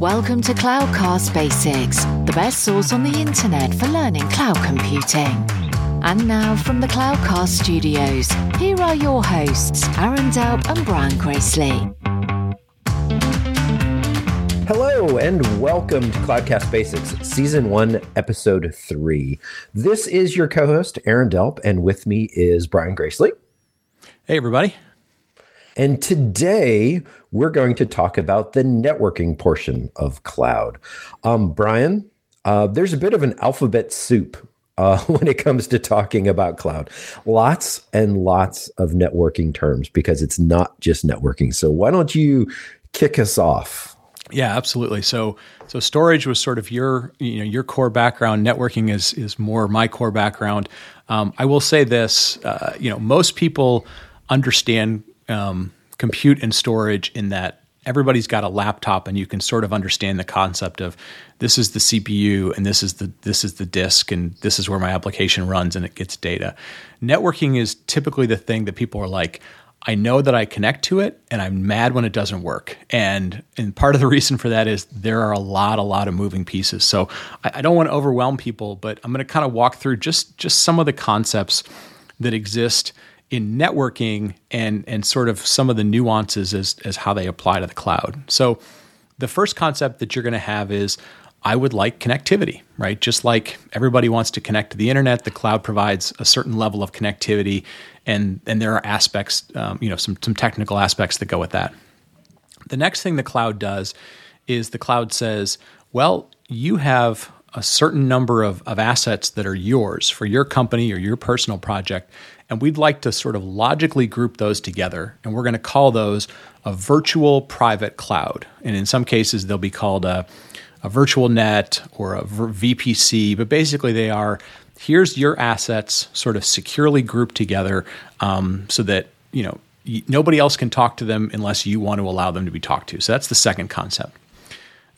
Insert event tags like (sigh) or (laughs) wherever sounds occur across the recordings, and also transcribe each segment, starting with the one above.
Welcome to Cloudcast Basics, the best source on the internet for learning cloud computing. And now from the Cloudcast studios, here are your hosts, Aaron Delp and Brian Gracely. Hello and welcome to Cloudcast Basics, Season 1, Episode 3. This is your co host, Aaron Delp, and with me is Brian Gracely. Hey, everybody. And today we're going to talk about the networking portion of cloud. Um, Brian, uh, there's a bit of an alphabet soup uh, (laughs) when it comes to talking about cloud. Lots and lots of networking terms because it's not just networking. So why don't you kick us off? Yeah, absolutely. So, so storage was sort of your, you know, your core background. Networking is is more my core background. Um, I will say this, uh, you know, most people understand um, compute and storage in that everybody's got a laptop and you can sort of understand the concept of this is the CPU and this is the this is the disk and this is where my application runs and it gets data. Networking is typically the thing that people are like I know that I connect to it and I'm mad when it doesn't work. And and part of the (laughs) reason for that is there are a lot, a lot of moving pieces. So I, I don't want to overwhelm people, but I'm going to kind of walk through just just some of the concepts that exist in networking and and sort of some of the nuances as as how they apply to the cloud. So the first concept that you're going to have is I would like connectivity, right? Just like everybody wants to connect to the internet, the cloud provides a certain level of connectivity, and and there are aspects, um, you know, some some technical aspects that go with that. The next thing the cloud does is the cloud says, well, you have a certain number of, of assets that are yours for your company or your personal project, and we'd like to sort of logically group those together. And we're going to call those a virtual private cloud. And in some cases, they'll be called a, a virtual net or a VPC. But basically, they are here's your assets sort of securely grouped together um, so that, you know, nobody else can talk to them unless you want to allow them to be talked to. So that's the second concept.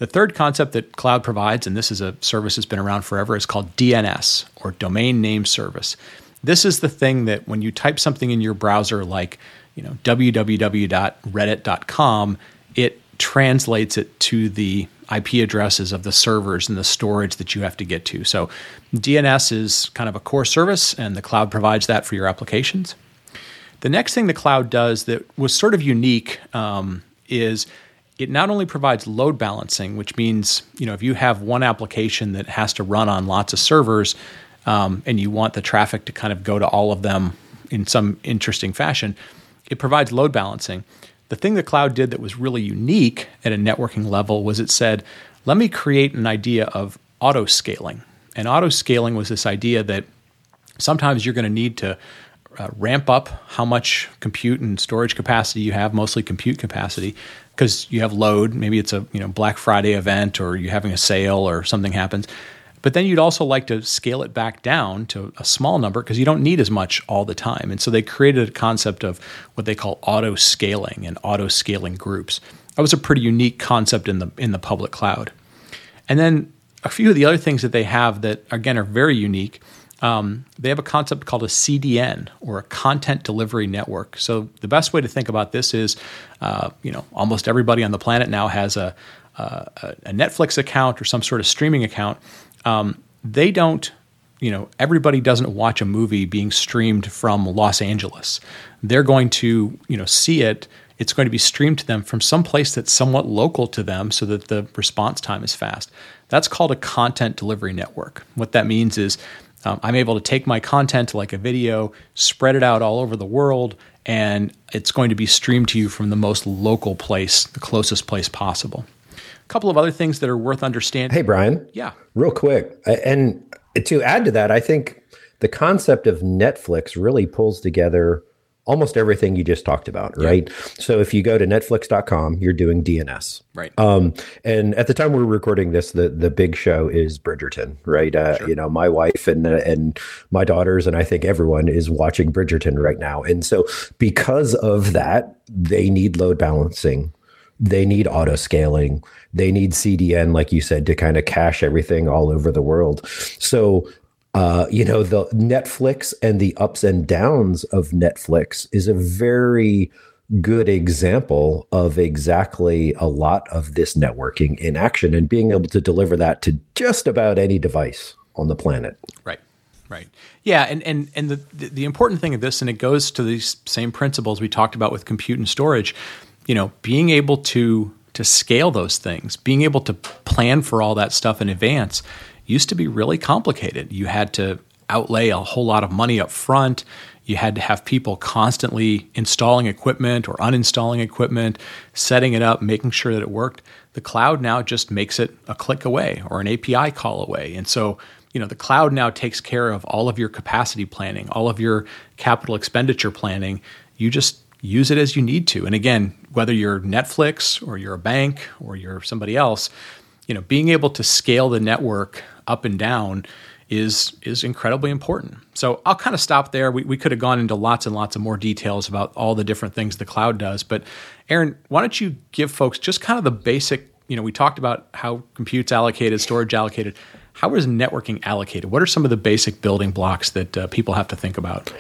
The third concept that cloud provides, and this is a service that's been around forever, is called DNS or Domain Name Service. This is the thing that when you type something in your browser like, you know, www.reddit.com, it translates it to the IP addresses of the servers and the storage that you have to get to. So DNS is kind of a core service, and the cloud provides that for your applications. The next thing the cloud does that was sort of unique um, is it not only provides load balancing, which means you know if you have one application that has to run on lots of servers, um, and you want the traffic to kind of go to all of them in some interesting fashion, it provides load balancing. The thing the cloud did that was really unique at a networking level was it said, let me create an idea of auto scaling. And auto scaling was this idea that sometimes you're going to need to uh, ramp up how much compute and storage capacity you have, mostly compute capacity, because you have load. Maybe it's a you know Black Friday event or you're having a sale or something happens. But then you'd also like to scale it back down to a small number because you don't need as much all the time. And so they created a concept of what they call auto scaling and auto scaling groups. That was a pretty unique concept in the in the public cloud. And then a few of the other things that they have that again are very unique. Um, they have a concept called a CDN or a content delivery network. So the best way to think about this is, uh, you know, almost everybody on the planet now has a, a, Netflix account or some sort of streaming account um, they don't you know everybody doesn't watch a movie being streamed from Los Angeles. They're going to you know see it. It's going to be streamed to them from some place that's somewhat local to them, so that the response time is fast. That's called a content delivery network. What that means is um, I'm able to take my content, like a video, spread it out all over the world, and it's going to be streamed to you from the most local place, the closest place possible A couple of other things that are worth understanding. Hey, Brian. Yeah. Real quick. And to add to that, I think the concept of Netflix really pulls together almost everything you just talked about, right? Yeah. So if you go to netflix.com, you're doing DNS. Right. Um, and at the time we're recording this, the the big show is Bridgerton, right? Uh, sure. You know, my wife and uh, and my daughters and I think everyone is watching Bridgerton right now. And so because of that, they need load balancing they need auto scaling. They need CDN, like you said, to kind of cache everything all over the world. So, uh, you know, the Netflix and the ups and downs of Netflix is a very good example of exactly a lot of this networking in action and being able to deliver that to just about any device on the planet. Right. Right. Yeah, and and and the the important thing of this, and it goes to these same principles we talked about with compute and storage. You know, being able to to scale those things, being able to plan for all that stuff in advance, used to be really complicated. You had to outlay a whole lot of money up front. You had to have people constantly installing equipment or uninstalling equipment, setting it up, making sure that it worked. The cloud now just makes it a click away or an API call away. And so you know the cloud now takes care of all of your capacity planning all of your capital expenditure planning you just use it as you need to and again whether you're netflix or you're a bank or you're somebody else you know being able to scale the network up and down is is incredibly important so i'll kind of stop there we, we could have gone into lots and lots of more details about all the different things the cloud does but aaron why don't you give folks just kind of the basic you know we talked about how compute's allocated storage allocated how is networking allocated? What are some of the basic building blocks that uh, people have to think about?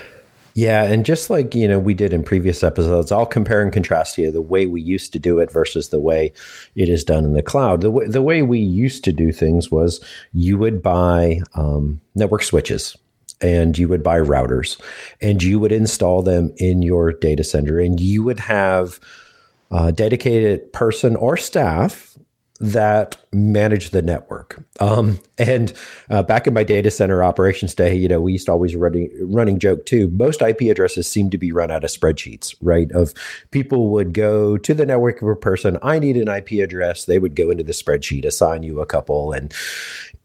Yeah, and just like you know we did in previous episodes, I'll compare and contrast here the way we used to do it versus the way it is done in the cloud. The way, the way we used to do things was you would buy um, network switches and you would buy routers and you would install them in your data center and you would have a dedicated person or staff that manage the network. Um, and uh, back in my data center operations day, you know, we used to always running running joke too. Most IP addresses seem to be run out of spreadsheets, right? Of people would go to the network of a person. I need an IP address. They would go into the spreadsheet, assign you a couple, and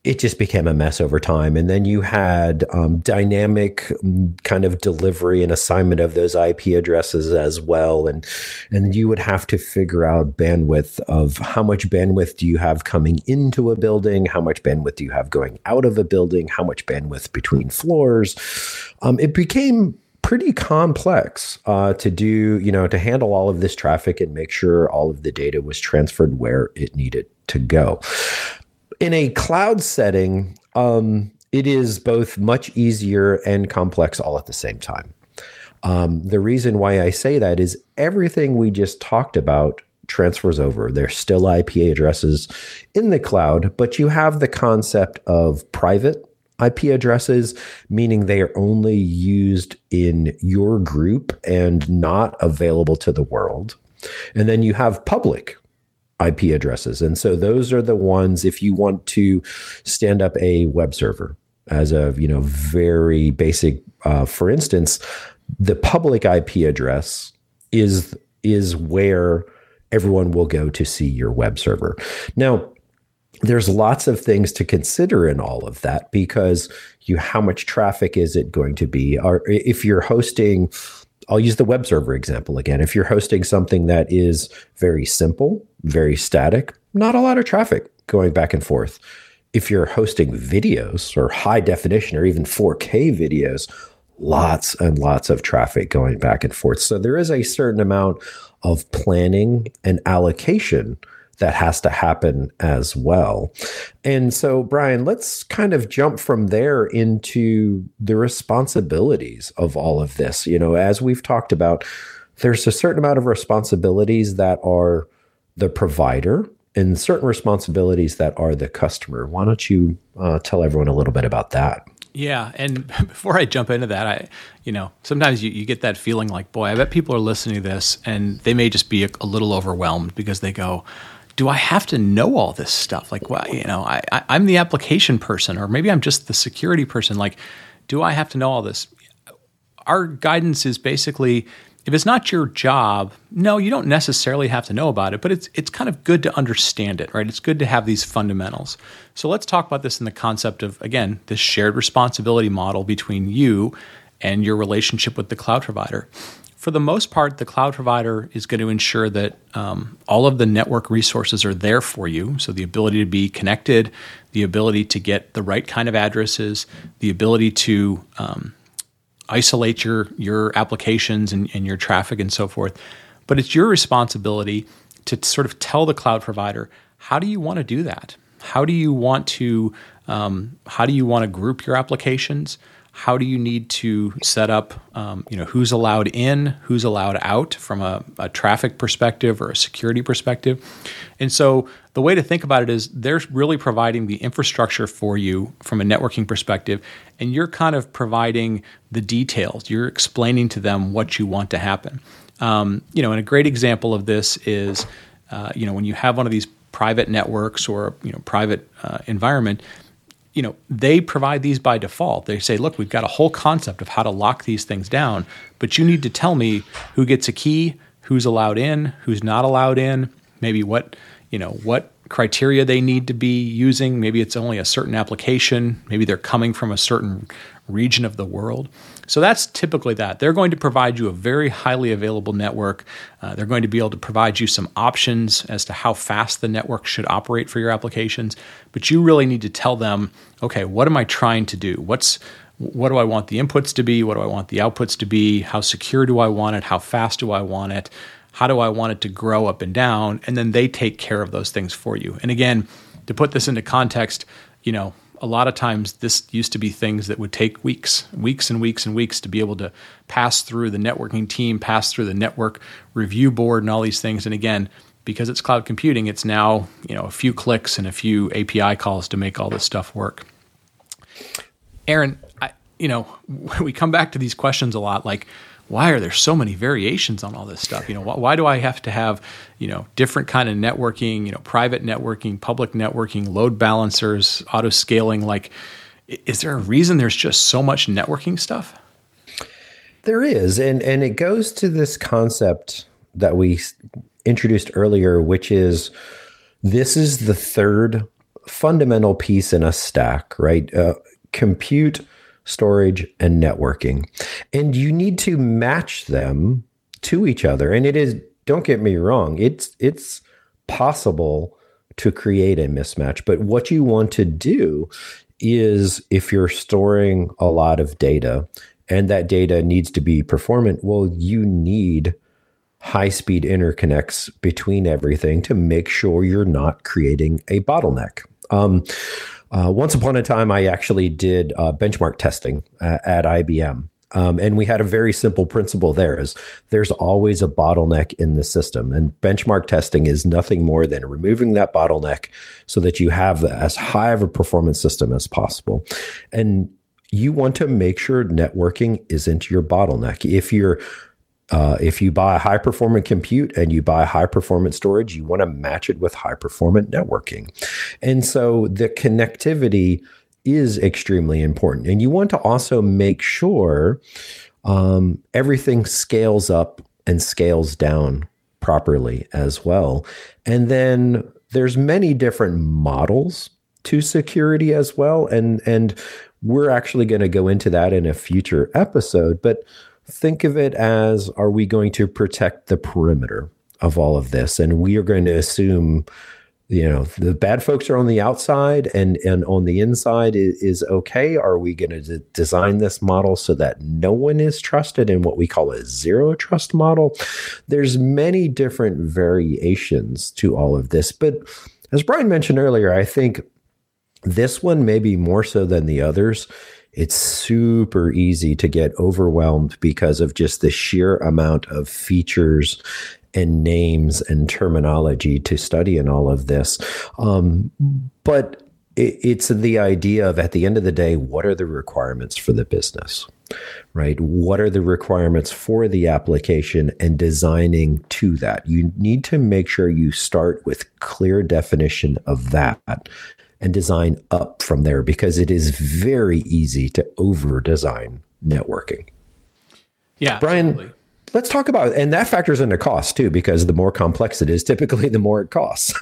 it just became a mess over time. And then you had um, dynamic mm, kind of delivery and assignment of those IP addresses as well. And, and you would have to figure out bandwidth of how much bandwidth do you have coming into a building? How much bandwidth do you have going out of a building? How much bandwidth between floors? Um, it became pretty complex uh, to do, you know, to handle all of this traffic and make sure all of the data was transferred where it needed to go in a cloud setting, um, it is both much easier and complex all at the same time. Um, the reason why I say that is everything we just talked about transfers over. There's still IP addresses in the cloud, but you have the concept of private IP addresses, meaning they are only used in your group and not available to the world. And then you have public IP addresses. And so those are the ones if you want to stand up a web server as a, you know, very basic uh, for instance, the public IP address is is where everyone will go to see your web server. Now, there's lots of things to consider in all of that because you how much traffic is it going to be or if you're hosting I'll use the web server example again. If you're hosting something that is very simple, very static, not a lot of traffic going back and forth. If you're hosting videos or high definition or even 4K videos, lots and lots of traffic going back and forth. So there is a certain amount of planning and allocation that has to happen as well. And so, Brian, let's kind of jump from there into the responsibilities of all of this. You know, as we've talked about, there's a certain amount of responsibilities that are the provider and certain responsibilities that are the customer. Why don't you uh, tell everyone a little bit about that? Yeah, and (laughs) before I jump into that, I, you know, sometimes you, you get that feeling like, boy, I bet people are listening to this and they may just be a, a little overwhelmed because they go, do I have to know all this stuff? Like, well, you know, I, I, I'm the application person, or maybe I'm just the security person. Like, do I have to know all this? Our guidance is basically if it's not your job, no, you don't necessarily have to know about it, but it's it's kind of good to understand it, right? It's good to have these fundamentals. So let's talk about this in the concept of again, this shared responsibility model between you and your relationship with the cloud provider for the most part, the cloud provider is going to ensure that um, all of the network resources are there for you. So, the ability to be connected, the ability to get the right kind of addresses, the ability to um, isolate your, your applications and, and your traffic and so forth. But it's your responsibility to sort of tell the cloud provider how do you want to do that? How do you want to um, how do you want to group your applications? How do you need to set up um, you know who's allowed in who's allowed out from a, a, traffic perspective or a security perspective? And so the way to think about it is they're really providing the infrastructure for you from a networking perspective and you're kind of providing the details. You're explaining to them what you want to happen. Um, you know and a great example of this is uh, you know when you have one of these private networks or you know private uh, environment you know, they provide these by default. They say, look, we've got a whole concept of how to lock these things down, but you need to tell me who gets a key, who's allowed in, who's not allowed in, maybe what, you know, what criteria they need to be using. Maybe it's only a certain application, maybe they're coming from a certain region of the world. So that's typically that. They're going to provide you a very highly available network. Uh, they're going to be able to provide you some options as to how fast the network should operate for your applications. But you really need to tell them, okay, what am I trying to do? What's what do I want the inputs to be? What do I want the outputs to be? How secure do I want it? How fast do I want it? How do I want it to grow up and down? And then they take care of those things for you. And again, to put this into context, you know, a lot of times this used to be things that would take weeks, weeks and weeks and weeks to be able to pass through the networking team, pass through the network review board and all these things. And again, because it's cloud computing, it's now, you know, a few clicks and a few API calls to make all this stuff work. Aaron, I, you know, (laughs) we come back to these questions a lot like why are there so many variations on all this stuff? You know, why, why do I have to have, you know, different kind of networking, you know, private networking, public networking, load balancers, auto scaling? Like, is there a reason there's just so much networking stuff? There is, and and it goes to this concept that we introduced earlier, which is this is the third fundamental piece in a stack, right? Uh, compute storage, and networking. And you need to match them to each other. And it is, don't get me wrong, it's it's possible to create a mismatch. But what you want to do is if you're storing a lot of data and that data needs to be performant, well, you need high speed interconnects between everything to make sure you're not creating a bottleneck. Um, uh, once upon a time, I actually did uh, benchmark testing uh, at IBM. Um, and we had a very simple principle there is there's always a bottleneck in the system. And benchmark testing is nothing more than removing that bottleneck so that you have as high of a performance system as possible. And you want to make sure networking isn't your bottleneck. If you're uh, if you buy high performant compute and you buy high performance storage, you want to match it with high performant networking. And so the connectivity is extremely important. And you want to also make sure um, everything scales up and scales down properly as well. And then there's many different models to security as well. And and we're actually going to go into that in a future episode. But think of it as are we going to protect the perimeter of all of this? And we are going to assume, you know, the bad folks are on the outside and, and on the inside is, is okay. Are we going to design this model so that no one is trusted in what we call a zero trust model? There's many different variations to all of this. But as Brian mentioned earlier, I think this one maybe more so than the others it's super easy to get overwhelmed because of just the sheer amount of features and names and terminology to study in all of this. Um, but it, it's the idea of at the end of the day, what are the requirements for the business? Right? What are the requirements for the application and designing to that? You need to make sure you start with clear definition of that and design up from there because it is very easy to over design networking. Yeah. Brian, absolutely. let's talk about and that factors into cost too because the more complex it is, typically the more it costs.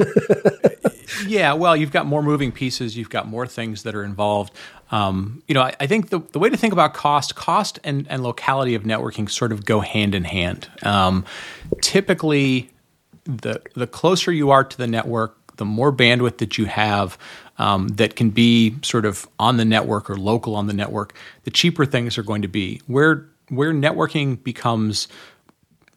(laughs) yeah, well, you've got more moving pieces, you've got more things that are involved. Um, you know, I, I, think the, the way to think about cost, cost and, and locality of networking sort of go hand in hand. Um, typically, the the closer you are to the network, the more bandwidth that you have, um, that can be sort of on the network or local on the network, the cheaper things are going to be. Where where networking becomes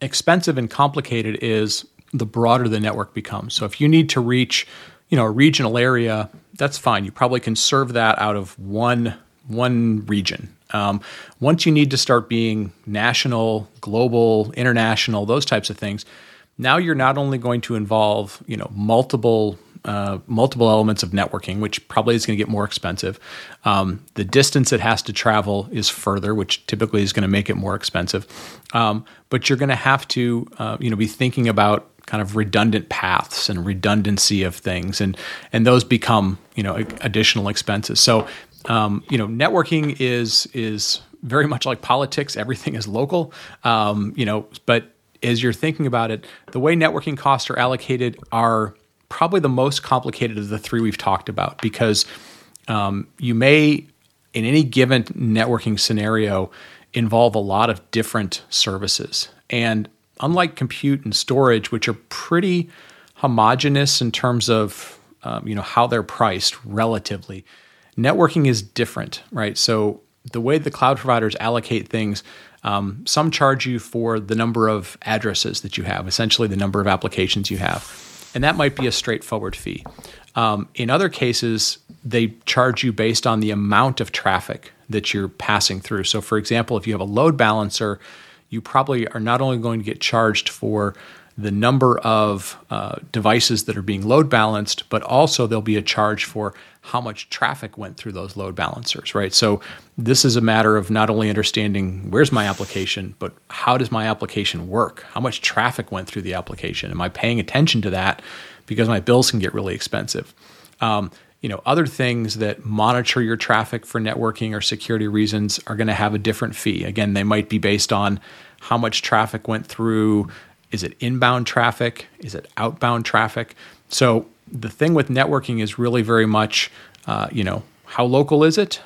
expensive and complicated is the broader the network becomes. So if you need to reach, you know, a regional area, that's fine. You probably can serve that out of one one region. Um, once you need to start being national, global, international, those types of things, now you're not only going to involve you know multiple uh, multiple elements of networking, which probably is going to get more expensive. Um, the distance it has to travel is further, which typically is going to make it more expensive. Um, but you're going to have to, uh, you know, be thinking about kind of redundant paths and redundancy of things, and and those become, you know, additional expenses. So, um, you know, networking is is very much like politics. Everything is local, um, you know, but as you're thinking about it, the way networking costs are allocated are probably the most complicated of the three we've talked about because um, you may, in any given networking scenario, involve a lot of different services. And unlike compute and storage, which are pretty homogenous in terms of um, you know how they're priced relatively, networking is different, right? So the way the cloud providers allocate things um, some charge you for the number of addresses that you have, essentially the number of applications you have. And that might be a straightforward fee. Um, in other cases, they charge you based on the amount of traffic that you're passing through. So, for example, if you have a load balancer, you probably are not only going to get charged for the number of uh, devices that are being load balanced, but also there'll be a charge for how much traffic went through those load balancers, right? So this is a matter of not only understanding where's my application, but how does my application work? How much traffic went through the application? Am I paying attention to that? Because my bills can get really expensive. Um, you know, other things that monitor your traffic for networking or security reasons are going to have a different fee. Again, they might be based on how much traffic went through is it inbound traffic? Is it outbound traffic? So the thing with networking is really very much, uh, you know, how local is it?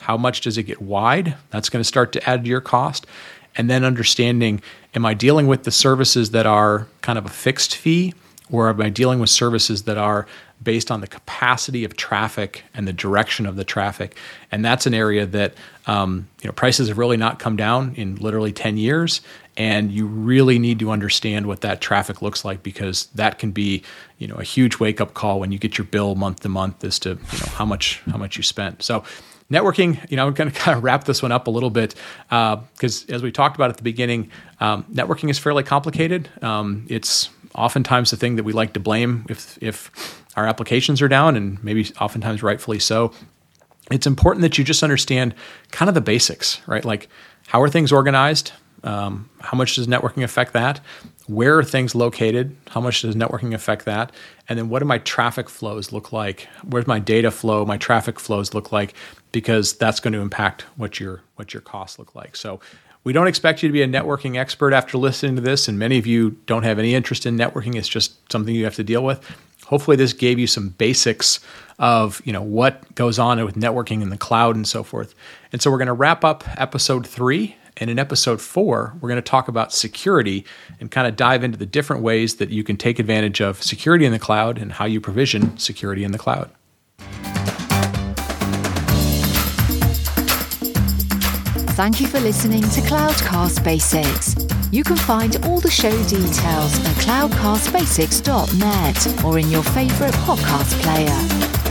How much does it get wide? That's going to start to add to your cost. And then understanding, am I dealing with the services that are kind of a fixed fee, or am I dealing with services that are based on the capacity of traffic and the direction of the traffic? And that's an area that um, you know prices have really not come down in literally 10 years, and you really need to understand what that traffic looks like because that can be you know a huge wake up call when you get your bill month to month as to you know how much how much you spent. So networking you know i'm going (laughs) to kind of wrap this one up a little bit because uh, as we talked about at the beginning um, networking is fairly complicated. Um, it's oftentimes the thing that we like to blame if if our applications are down and maybe oftentimes rightfully so it's important that you just understand kind of the basics right like how are things organized um, how much does networking affect that? Where are things located? How much does networking affect that? And then what do my traffic flows look like? Where's my data flow, my traffic flows look like? Because that's going to impact what your what your costs look like. So we don't expect you to be a networking expert after listening to this, and many of you don't have any interest in networking. It's just something you have to deal with. Hopefully, this gave you some basics of you know what goes on with networking in the cloud and so forth. And so we're going to wrap up episode three and in episode four, we're going to talk about security and kind of dive into the different ways that you can take advantage of security in the cloud and how you provision security in the cloud. Thank you for listening to Cloudcast Basics. You can find all the show details at cloudcastbasics.net or in your favorite podcast player.